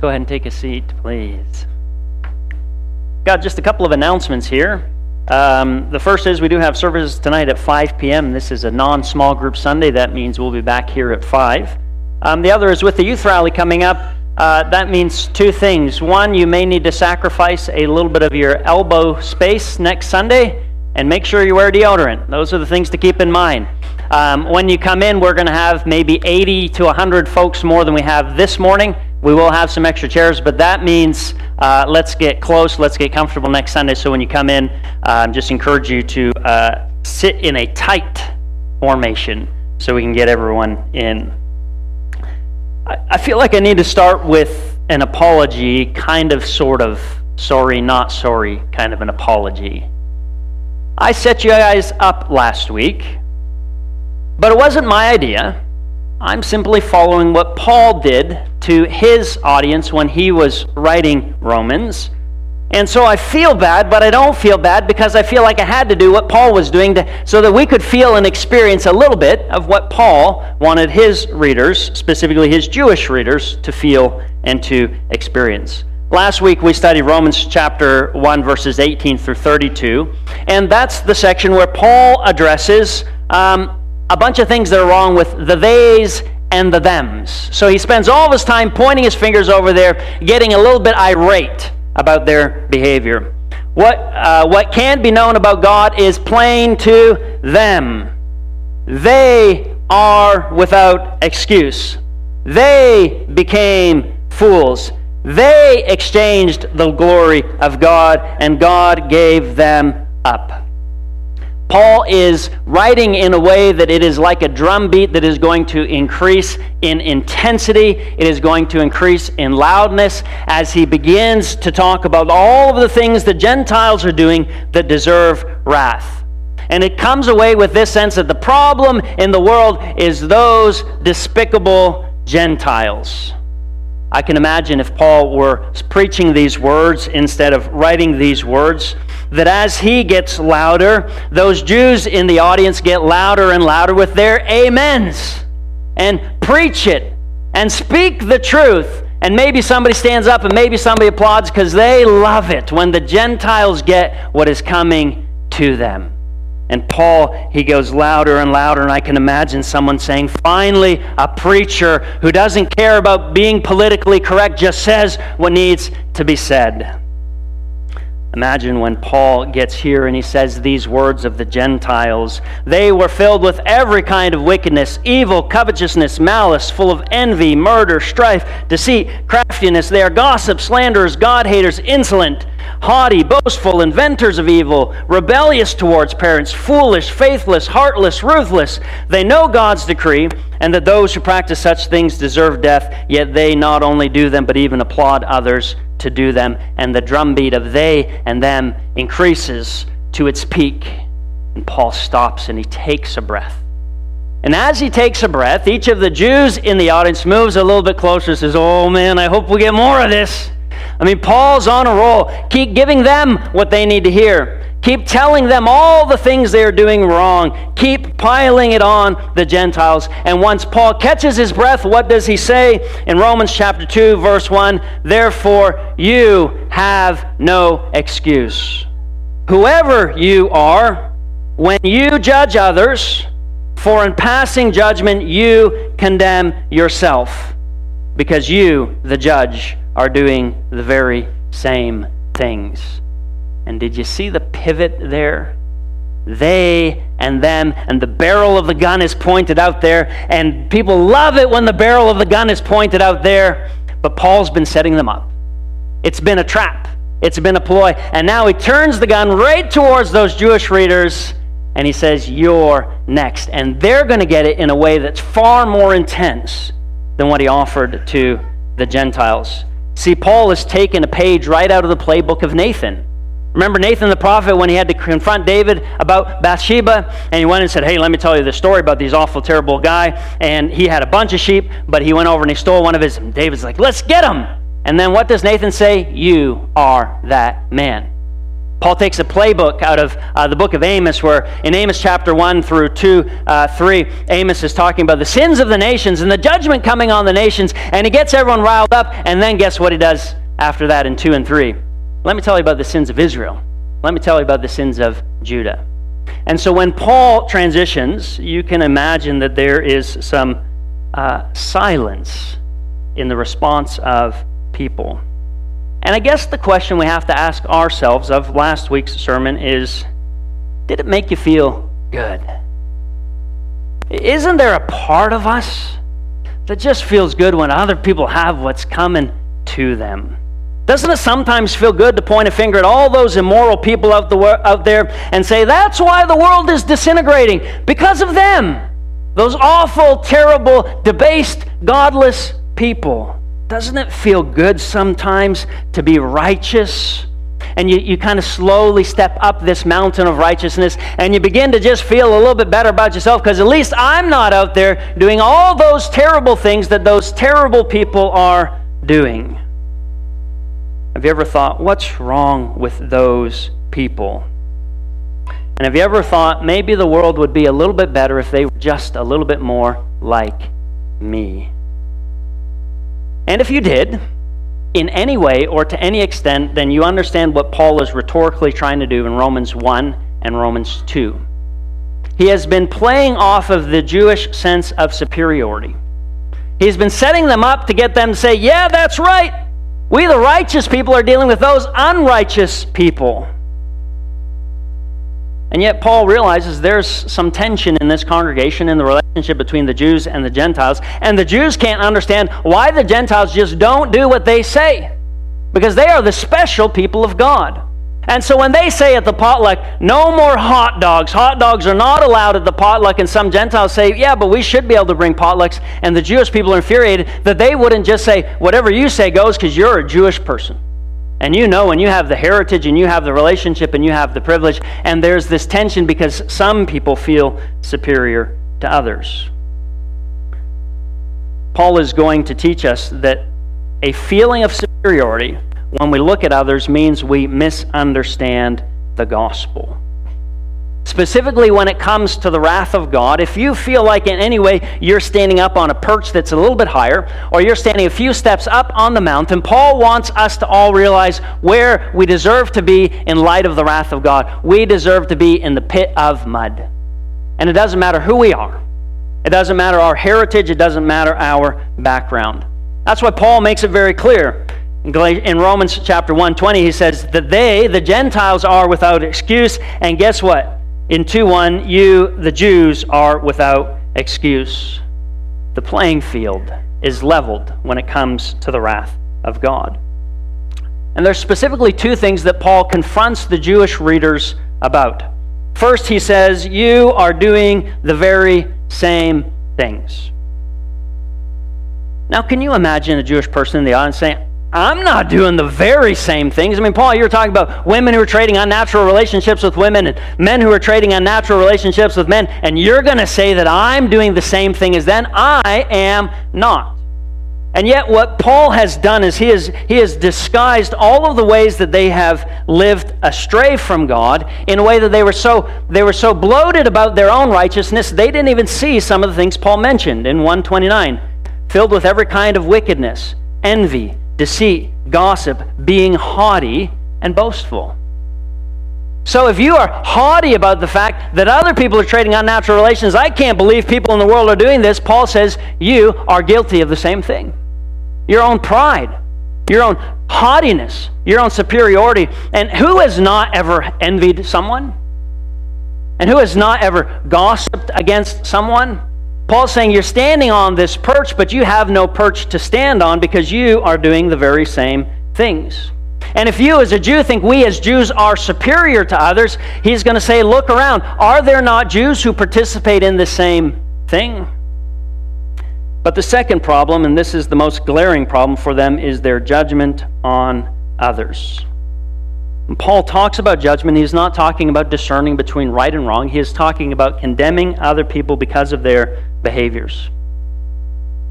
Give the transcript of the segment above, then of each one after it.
Go ahead and take a seat, please. Got just a couple of announcements here. Um, the first is we do have services tonight at 5 p.m. This is a non small group Sunday. That means we'll be back here at 5. Um, the other is with the youth rally coming up. Uh, that means two things. One, you may need to sacrifice a little bit of your elbow space next Sunday, and make sure you wear deodorant. Those are the things to keep in mind. Um, when you come in, we're going to have maybe 80 to 100 folks more than we have this morning. We will have some extra chairs, but that means uh, let's get close, let's get comfortable next Sunday. So when you come in, um, just encourage you to uh, sit in a tight formation so we can get everyone in. I, I feel like I need to start with an apology, kind of, sort of, sorry, not sorry, kind of an apology. I set you guys up last week, but it wasn't my idea. I'm simply following what Paul did to his audience when he was writing Romans. And so I feel bad, but I don't feel bad because I feel like I had to do what Paul was doing to, so that we could feel and experience a little bit of what Paul wanted his readers, specifically his Jewish readers, to feel and to experience. Last week we studied Romans chapter 1, verses 18 through 32, and that's the section where Paul addresses um, a bunch of things that are wrong with the theys and the thems. So he spends all his time pointing his fingers over there, getting a little bit irate about their behavior. What, uh, what can be known about God is plain to them. They are without excuse. They became fools. They exchanged the glory of God, and God gave them up. Paul is writing in a way that it is like a drum beat that is going to increase in intensity. It is going to increase in loudness as he begins to talk about all of the things the Gentiles are doing that deserve wrath. And it comes away with this sense that the problem in the world is those despicable Gentiles. I can imagine if Paul were preaching these words instead of writing these words that as he gets louder, those Jews in the audience get louder and louder with their amens and preach it and speak the truth. And maybe somebody stands up and maybe somebody applauds because they love it when the Gentiles get what is coming to them. And Paul, he goes louder and louder, and I can imagine someone saying, finally, a preacher who doesn't care about being politically correct just says what needs to be said. Imagine when Paul gets here and he says these words of the Gentiles. They were filled with every kind of wickedness, evil, covetousness, malice, full of envy, murder, strife, deceit, craftiness. They are gossips, slanderers, God haters, insolent, haughty, boastful, inventors of evil, rebellious towards parents, foolish, faithless, heartless, ruthless. They know God's decree and that those who practice such things deserve death, yet they not only do them but even applaud others to do them, and the drumbeat of they and them increases to its peak. And Paul stops and he takes a breath. And as he takes a breath, each of the Jews in the audience moves a little bit closer and says, Oh man, I hope we get more of this. I mean, Paul's on a roll. Keep giving them what they need to hear. Keep telling them all the things they are doing wrong. Keep piling it on the Gentiles. And once Paul catches his breath, what does he say in Romans chapter 2, verse 1? Therefore, you have no excuse. Whoever you are, when you judge others, for in passing judgment you condemn yourself, because you, the judge, are doing the very same things. And did you see the pivot there? They and them, and the barrel of the gun is pointed out there, and people love it when the barrel of the gun is pointed out there. But Paul's been setting them up. It's been a trap, it's been a ploy. And now he turns the gun right towards those Jewish readers, and he says, You're next. And they're going to get it in a way that's far more intense than what he offered to the Gentiles. See, Paul has taken a page right out of the playbook of Nathan. Remember Nathan the prophet when he had to confront David about Bathsheba? And he went and said, Hey, let me tell you the story about this awful, terrible guy. And he had a bunch of sheep, but he went over and he stole one of his. And David's like, Let's get him. And then what does Nathan say? You are that man. Paul takes a playbook out of uh, the book of Amos, where in Amos chapter 1 through 2, uh, 3, Amos is talking about the sins of the nations and the judgment coming on the nations, and he gets everyone riled up, and then guess what he does after that in 2 and 3? Let me tell you about the sins of Israel. Let me tell you about the sins of Judah. And so when Paul transitions, you can imagine that there is some uh, silence in the response of people. And I guess the question we have to ask ourselves of last week's sermon is Did it make you feel good? Isn't there a part of us that just feels good when other people have what's coming to them? Doesn't it sometimes feel good to point a finger at all those immoral people out, the, out there and say, that's why the world is disintegrating? Because of them. Those awful, terrible, debased, godless people. Doesn't it feel good sometimes to be righteous? And you, you kind of slowly step up this mountain of righteousness and you begin to just feel a little bit better about yourself because at least I'm not out there doing all those terrible things that those terrible people are doing. Have you ever thought, what's wrong with those people? And have you ever thought maybe the world would be a little bit better if they were just a little bit more like me? And if you did, in any way or to any extent, then you understand what Paul is rhetorically trying to do in Romans 1 and Romans 2. He has been playing off of the Jewish sense of superiority. He's been setting them up to get them to say, Yeah, that's right. We, the righteous people, are dealing with those unrighteous people. And yet, Paul realizes there's some tension in this congregation in the relationship between the Jews and the Gentiles. And the Jews can't understand why the Gentiles just don't do what they say. Because they are the special people of God. And so when they say at the potluck, no more hot dogs, hot dogs are not allowed at the potluck, and some Gentiles say, yeah, but we should be able to bring potlucks, and the Jewish people are infuriated that they wouldn't just say, whatever you say goes because you're a Jewish person. And you know, when you have the heritage and you have the relationship and you have the privilege, and there's this tension because some people feel superior to others. Paul is going to teach us that a feeling of superiority when we look at others means we misunderstand the gospel. Specifically, when it comes to the wrath of God, if you feel like in any way you're standing up on a perch that's a little bit higher, or you're standing a few steps up on the mountain, Paul wants us to all realize where we deserve to be in light of the wrath of God. We deserve to be in the pit of mud. And it doesn't matter who we are, it doesn't matter our heritage, it doesn't matter our background. That's why Paul makes it very clear. In Romans chapter 120, he says that they, the Gentiles, are without excuse. And guess what? In 2 1, you, the Jews, are without excuse. The playing field is leveled when it comes to the wrath of God. And there's specifically two things that Paul confronts the Jewish readers about. First, he says, You are doing the very same things. Now, can you imagine a Jewish person in the audience saying, I'm not doing the very same things. I mean, Paul, you're talking about women who are trading unnatural relationships with women and men who are trading unnatural relationships with men, and you're going to say that I'm doing the same thing as them. I am not. And yet, what Paul has done is he has, he has disguised all of the ways that they have lived astray from God in a way that they were, so, they were so bloated about their own righteousness, they didn't even see some of the things Paul mentioned in 129 filled with every kind of wickedness, envy deceit, gossip, being haughty, and boastful. So if you are haughty about the fact that other people are trading unnatural relations, I can't believe people in the world are doing this, Paul says you are guilty of the same thing. Your own pride, your own haughtiness, your own superiority. And who has not ever envied someone? And who has not ever gossiped against someone? Paul's saying you're standing on this perch, but you have no perch to stand on because you are doing the very same things. And if you, as a Jew, think we as Jews are superior to others, he's going to say, Look around. Are there not Jews who participate in the same thing? But the second problem, and this is the most glaring problem for them, is their judgment on others. When Paul talks about judgment, he's not talking about discerning between right and wrong. He is talking about condemning other people because of their behaviors.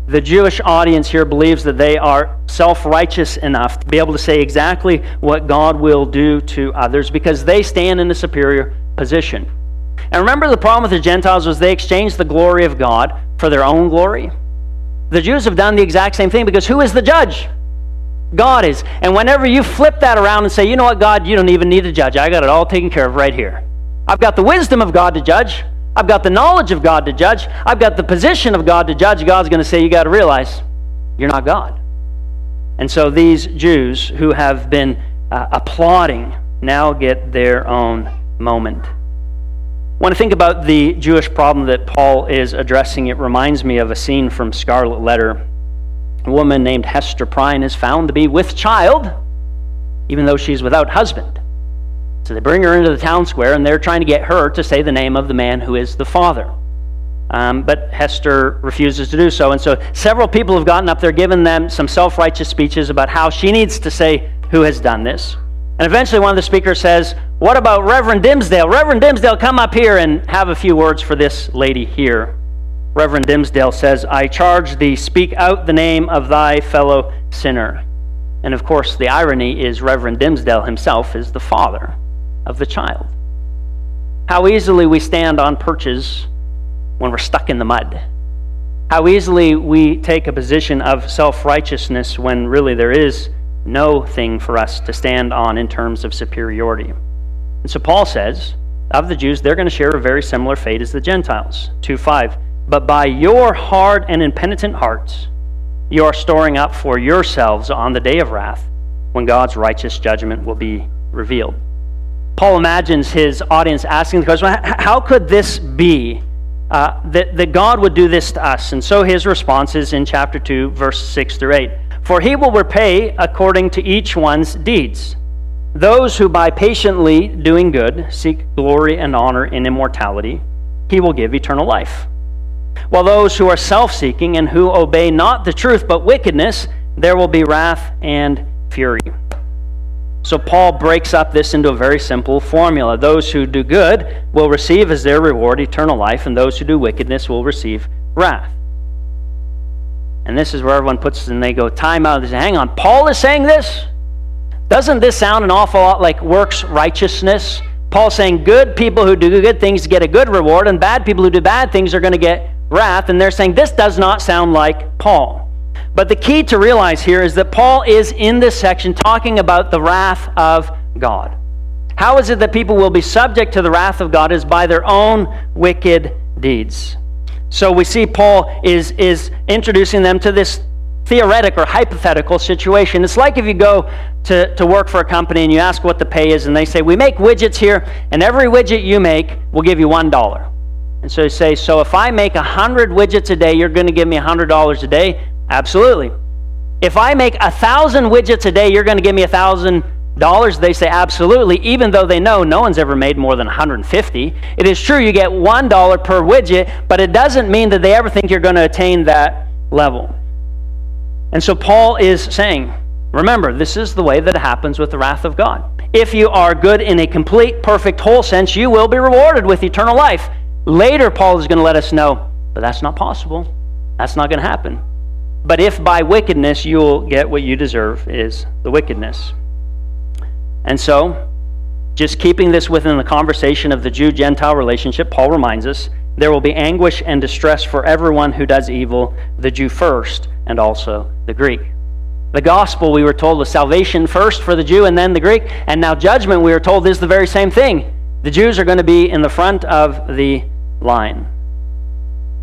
the Jewish audience here believes that they are self righteous enough to be able to say exactly what God will do to others because they stand in a superior position. And remember, the problem with the Gentiles was they exchanged the glory of God for their own glory. The Jews have done the exact same thing because who is the judge? God is. And whenever you flip that around and say, you know what, God, you don't even need a judge. I got it all taken care of right here. I've got the wisdom of God to judge. I've got the knowledge of God to judge. I've got the position of God to judge. God's going to say, you got to realize you're not God. And so these Jews who have been uh, applauding now get their own moment. When I think about the Jewish problem that Paul is addressing, it reminds me of a scene from Scarlet Letter. A woman named Hester Prynne is found to be with child, even though she's without husband. So they bring her into the town square and they're trying to get her to say the name of the man who is the father. Um, but Hester refuses to do so. And so several people have gotten up there, given them some self righteous speeches about how she needs to say who has done this. And eventually one of the speakers says, What about Reverend Dimmesdale? Reverend Dimmesdale, come up here and have a few words for this lady here. Reverend Dimmesdale says, I charge thee, speak out the name of thy fellow sinner. And of course, the irony is Reverend Dimmesdale himself is the father of the child. How easily we stand on perches when we're stuck in the mud. How easily we take a position of self righteousness when really there is no thing for us to stand on in terms of superiority. And so Paul says, of the Jews, they're going to share a very similar fate as the Gentiles. 2 5. But by your hard and impenitent hearts, you are storing up for yourselves on the day of wrath when God's righteous judgment will be revealed. Paul imagines his audience asking the question how could this be uh, that, that God would do this to us? And so his response is in chapter 2, verse 6 through 8. For he will repay according to each one's deeds. Those who by patiently doing good seek glory and honor in immortality, he will give eternal life. While those who are self seeking and who obey not the truth but wickedness, there will be wrath and fury. So Paul breaks up this into a very simple formula. Those who do good will receive as their reward eternal life, and those who do wickedness will receive wrath. And this is where everyone puts and they go, time out. They say, hang on, Paul is saying this? Doesn't this sound an awful lot like works righteousness? Paul saying good people who do good things get a good reward, and bad people who do bad things are going to get wrath. And they're saying this does not sound like Paul. But the key to realize here is that Paul is in this section talking about the wrath of God. How is it that people will be subject to the wrath of God is by their own wicked deeds. So we see Paul is, is introducing them to this theoretic or hypothetical situation. It's like if you go to, to work for a company and you ask what the pay is, and they say, We make widgets here, and every widget you make will give you $1. And so you say, So if I make 100 widgets a day, you're going to give me $100 a day? Absolutely. If I make a thousand widgets a day, you're going to give me a thousand dollars. They say absolutely, even though they know no one's ever made more than 150. It is true you get one dollar per widget, but it doesn't mean that they ever think you're going to attain that level. And so Paul is saying, remember, this is the way that it happens with the wrath of God. If you are good in a complete, perfect, whole sense, you will be rewarded with eternal life. Later, Paul is going to let us know, but that's not possible. That's not going to happen. But if by wickedness you'll get what you deserve, is the wickedness. And so, just keeping this within the conversation of the Jew Gentile relationship, Paul reminds us there will be anguish and distress for everyone who does evil, the Jew first, and also the Greek. The gospel, we were told, was salvation first for the Jew and then the Greek, and now judgment, we are told, is the very same thing. The Jews are going to be in the front of the line.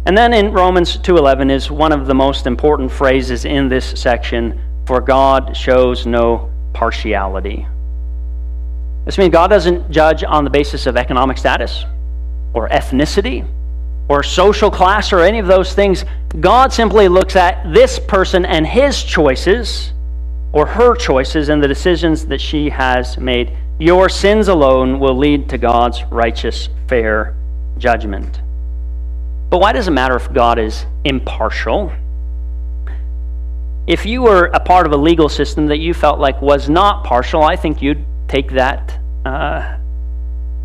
And then in Romans 2:11 is one of the most important phrases in this section, for God shows no partiality. This means God doesn't judge on the basis of economic status or ethnicity or social class or any of those things. God simply looks at this person and his choices or her choices and the decisions that she has made. Your sins alone will lead to God's righteous, fair judgment. But why does it matter if God is impartial? If you were a part of a legal system that you felt like was not partial, I think you'd take that uh,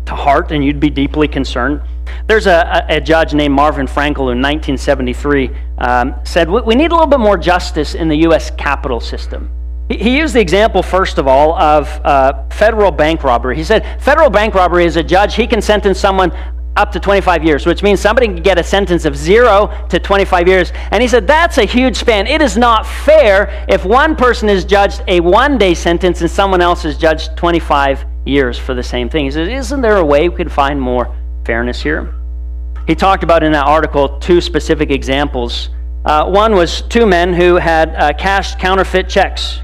to heart and you'd be deeply concerned. There's a, a, judge named Marvin Frankel in 1973 um, said, We need a little bit more justice in the U.S. capital system. He, he used the example, first of all, of uh, federal bank robbery. He said, Federal bank robbery is a judge, he can sentence someone up to 25 years, which means somebody can get a sentence of zero to 25 years. And he said, that's a huge span. It is not fair if one person is judged a one day sentence and someone else is judged 25 years for the same thing. He said, isn't there a way we could find more fairness here? He talked about in that article two specific examples. Uh, one was two men who had uh, cashed counterfeit checks.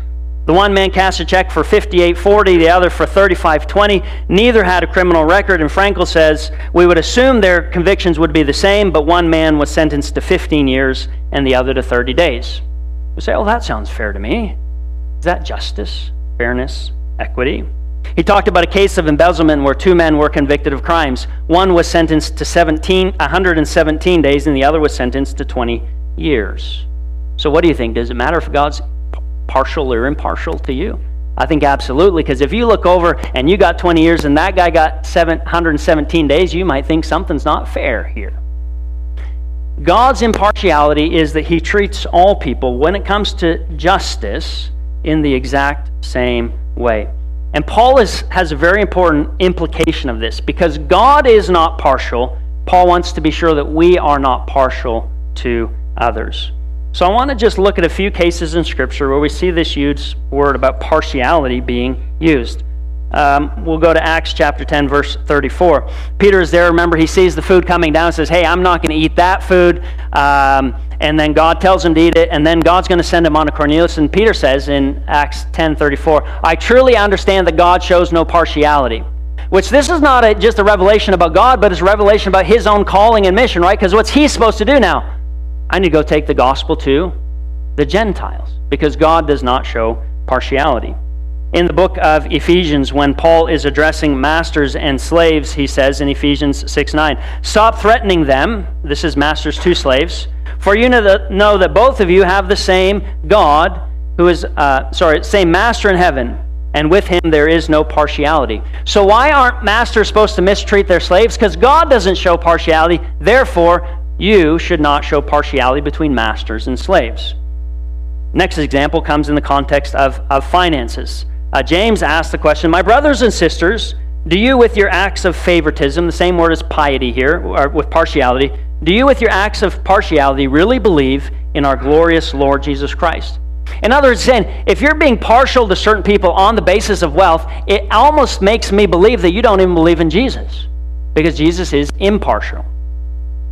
The one man cast a check for 58.40, the other for 35.20. Neither had a criminal record, and Frankel says we would assume their convictions would be the same, but one man was sentenced to 15 years and the other to 30 days. We say, oh, that sounds fair to me. Is that justice, fairness, equity? He talked about a case of embezzlement where two men were convicted of crimes. One was sentenced to 17, 117 days, and the other was sentenced to 20 years. So, what do you think? Does it matter if God's partial or impartial to you? I think absolutely, because if you look over and you got 20 years and that guy got 717 days, you might think something's not fair here. God's impartiality is that he treats all people, when it comes to justice, in the exact same way. And Paul is, has a very important implication of this because God is not partial. Paul wants to be sure that we are not partial to others. So I want to just look at a few cases in Scripture where we see this used word about partiality being used. Um, we'll go to Acts chapter 10, verse 34. Peter is there. Remember, he sees the food coming down and says, Hey, I'm not going to eat that food. Um, and then God tells him to eat it, and then God's going to send him on to Cornelius. And Peter says in Acts 10 34, I truly understand that God shows no partiality. Which this is not a, just a revelation about God, but it's a revelation about his own calling and mission, right? Because what's he supposed to do now? I need to go take the gospel to the Gentiles because God does not show partiality. In the book of Ephesians, when Paul is addressing masters and slaves, he says in Ephesians 6 9, Stop threatening them. This is masters to slaves. For you know that, both of you have the same God, who is, uh, sorry, same master in heaven, and with him there is no partiality. So why aren't masters supposed to mistreat their slaves? Because God doesn't show partiality. Therefore, you should not show partiality between masters and slaves. Next example comes in the context of, of finances. Uh, James asked the question My brothers and sisters, do you, with your acts of favoritism, the same word as piety here, or with partiality, do you, with your acts of partiality, really believe in our glorious Lord Jesus Christ? In other words, saying, if you're being partial to certain people on the basis of wealth, it almost makes me believe that you don't even believe in Jesus, because Jesus is impartial.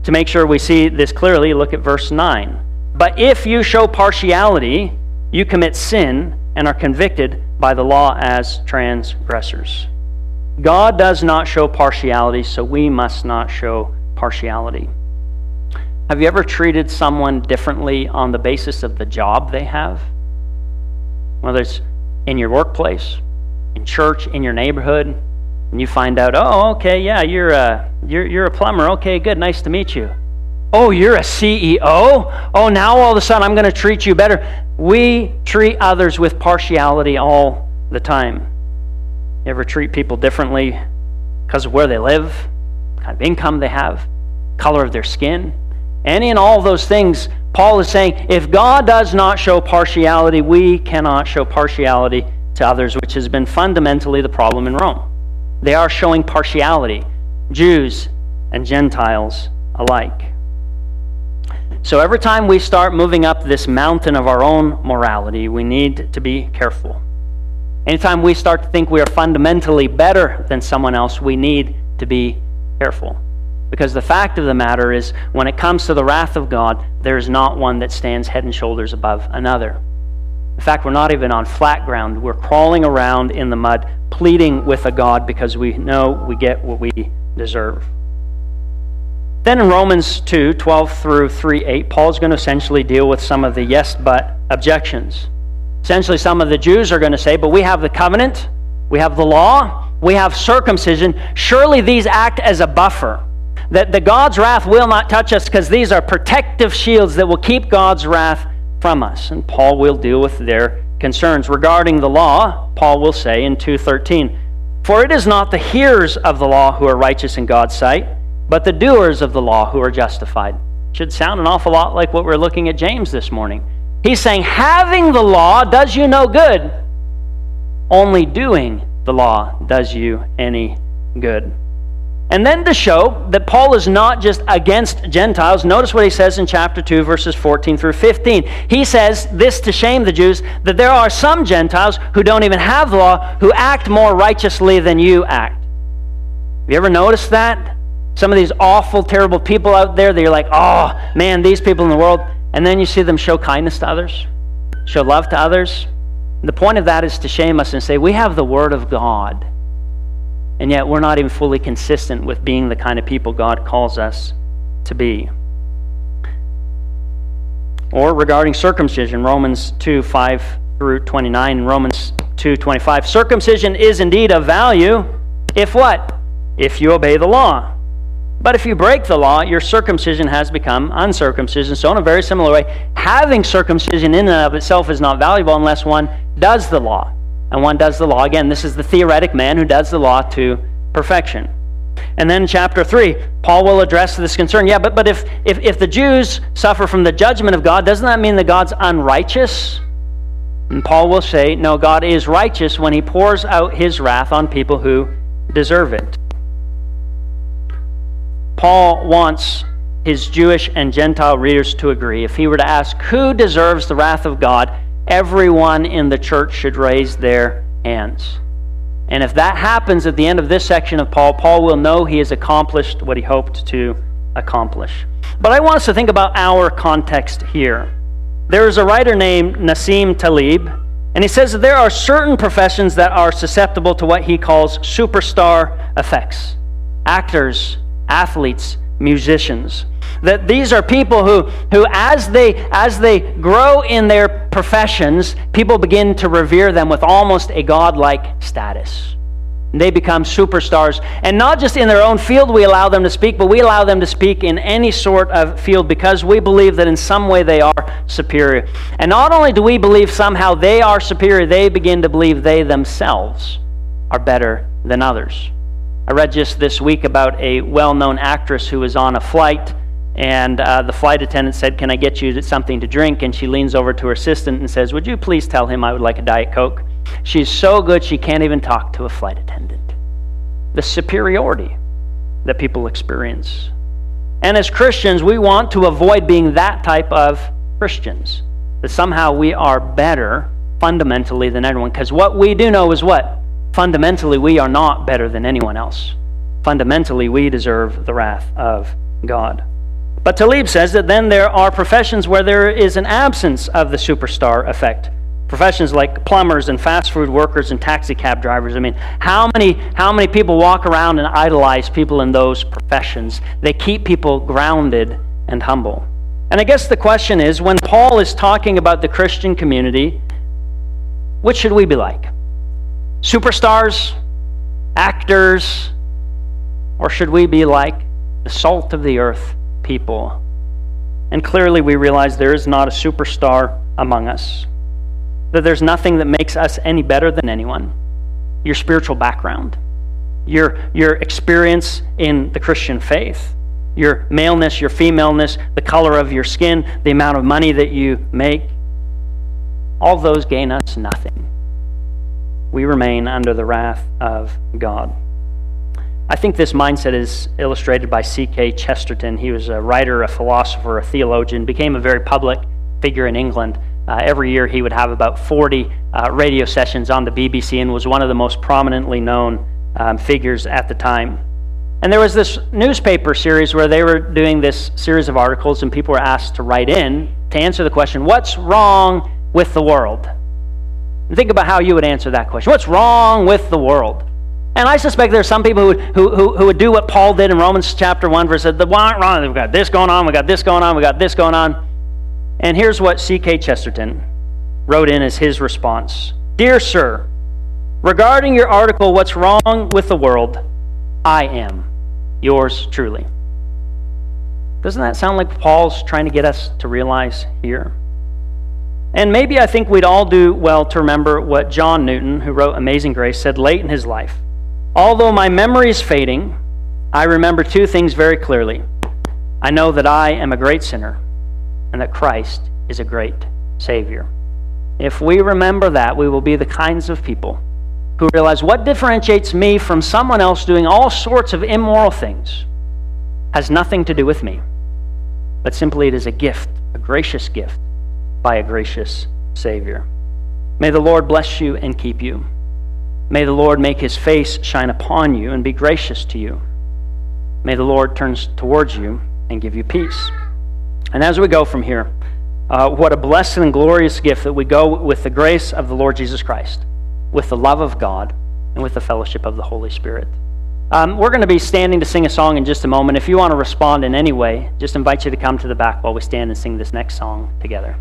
To make sure we see this clearly, look at verse 9. But if you show partiality, you commit sin and are convicted by the law as transgressors. God does not show partiality, so we must not show partiality. Have you ever treated someone differently on the basis of the job they have? Whether it's in your workplace, in church, in your neighborhood, and you find out, oh, okay, yeah, you're a, you're, you're a plumber. Okay, good, nice to meet you. Oh, you're a CEO? Oh, now all of a sudden I'm going to treat you better. We treat others with partiality all the time. You ever treat people differently because of where they live, kind of income they have, color of their skin? Any and all those things, Paul is saying, if God does not show partiality, we cannot show partiality to others, which has been fundamentally the problem in Rome. They are showing partiality, Jews and Gentiles alike. So every time we start moving up this mountain of our own morality, we need to be careful. Anytime we start to think we are fundamentally better than someone else, we need to be careful. Because the fact of the matter is, when it comes to the wrath of God, there is not one that stands head and shoulders above another. In fact, we're not even on flat ground. We're crawling around in the mud, pleading with a God because we know we get what we deserve. Then in Romans 2 12 through 3 8, Paul's going to essentially deal with some of the yes but objections. Essentially, some of the Jews are going to say, but we have the covenant, we have the law, we have circumcision. Surely these act as a buffer. That the God's wrath will not touch us because these are protective shields that will keep God's wrath from us. And Paul will deal with their concerns. Regarding the law, Paul will say in 2:13, "For it is not the hearers of the law who are righteous in God's sight, but the doers of the law who are justified. Should sound an awful lot like what we're looking at James this morning. He's saying, having the law does you no good. Only doing the law does you any good. And then to show that Paul is not just against Gentiles, notice what he says in chapter 2, verses 14 through 15. He says this to shame the Jews that there are some Gentiles who don't even have the law who act more righteously than you act. Have you ever noticed that? Some of these awful, terrible people out there that you're like, oh, man, these people in the world. And then you see them show kindness to others, show love to others. And the point of that is to shame us and say, we have the Word of God and yet we're not even fully consistent with being the kind of people God calls us to be. Or regarding circumcision, Romans 2 5 through 29, Romans 2 25. Circumcision is indeed of value if what? If you obey the law. But if you break the law, your circumcision has become uncircumcision. So, in a very similar way, having circumcision in and of itself is not valuable unless one does the law and one does the law. Again, this is the theoretic man who does the law to perfection. And then chapter 3, Paul will address this concern. Yeah, but, but if, if, if the Jews suffer from the judgment of God, doesn't that mean that God's unrighteous? And Paul will say, no, God is righteous when he pours out his wrath on people who deserve it. Paul wants his Jewish and Gentile readers to agree. If he were to ask who deserves the wrath of God, everyone in the church should raise their hands. And if that happens at the end of this section of Paul, Paul will know he has accomplished what he hoped to accomplish. But I want us to think about our context here. There is a writer named Nassim Taleb, and he says that there are certain professions that are susceptible to what he calls superstar effects actors, athletes, musicians that these are people who, who as, they, as they grow in their professions, people begin to revere them with almost a godlike status. They become superstars. And not just in their own field we allow them to speak, but we allow them to speak in any sort of field because we believe that in some way they are superior. And not only do we believe somehow they are superior, they begin to believe they themselves are better than others. I read just this week about a well known actress who was on a flight and uh, the flight attendant said, Can I get you something to drink? And she leans over to her assistant and says, Would you please tell him I would like a Diet Coke? She's so good she can't even talk to a flight attendant. The superiority that people experience. And as Christians, we want to avoid being that type of Christians. That somehow we are better fundamentally than everyone. Because what we do know is what? Fundamentally, we are not better than anyone else. Fundamentally, we deserve the wrath of God. But Taleb says that then there are professions where there is an absence of the superstar effect. Professions like plumbers and fast food workers and taxi cab drivers. I mean, how many, how many people walk around and idolize people in those professions? They keep people grounded and humble. And I guess the question is when Paul is talking about the Christian community, what should we be like? Superstars? Actors? Or should we be like the salt of the earth? People. And clearly, we realize there is not a superstar among us, that there's nothing that makes us any better than anyone. Your spiritual background, your, your experience in the Christian faith, your maleness, your femaleness, the color of your skin, the amount of money that you make, all those gain us nothing. We remain under the wrath of God. I think this mindset is illustrated by G.K. Chesterton. He was a writer, a philosopher, a theologian, became a very public figure in England. Uh, every year he would have about 40 uh, radio sessions on the BBC and was one of the most prominently known um, figures at the time. And there was this newspaper series where they were doing this series of articles, and people were asked to write in to answer the question, What's wrong with the world? And think about how you would answer that question. What's wrong with the world? And I suspect there are some people who, who, who, who would do what Paul did in Romans chapter 1, verse the wrong. We've got this going on, we've got this going on, we've got this going on. And here's what G.K. Chesterton wrote in as his response Dear Sir, regarding your article, What's Wrong with the World, I am yours truly. Doesn't that sound like Paul's trying to get us to realize here? And maybe I think we'd all do well to remember what John Newton, who wrote Amazing Grace, said late in his life. Although my memory is fading, I remember two things very clearly. I know that I am a great sinner and that Christ is a great Savior. If we remember that, we will be the kinds of people who realize what differentiates me from someone else doing all sorts of immoral things has nothing to do with me, but simply it is a gift, a gracious gift by a gracious Savior. May the Lord bless you and keep you. May the Lord make his face shine upon you and be gracious to you. May the Lord turn towards you and give you peace. And as we go from here, uh, what a blessed and glorious gift that we go with the grace of the Lord Jesus Christ, with the love of God, and with the fellowship of the Holy Spirit. Um, we're going to be standing to sing a song in just a moment. If you want to respond in any way, just invite you to come to the back while we stand and sing this next song together.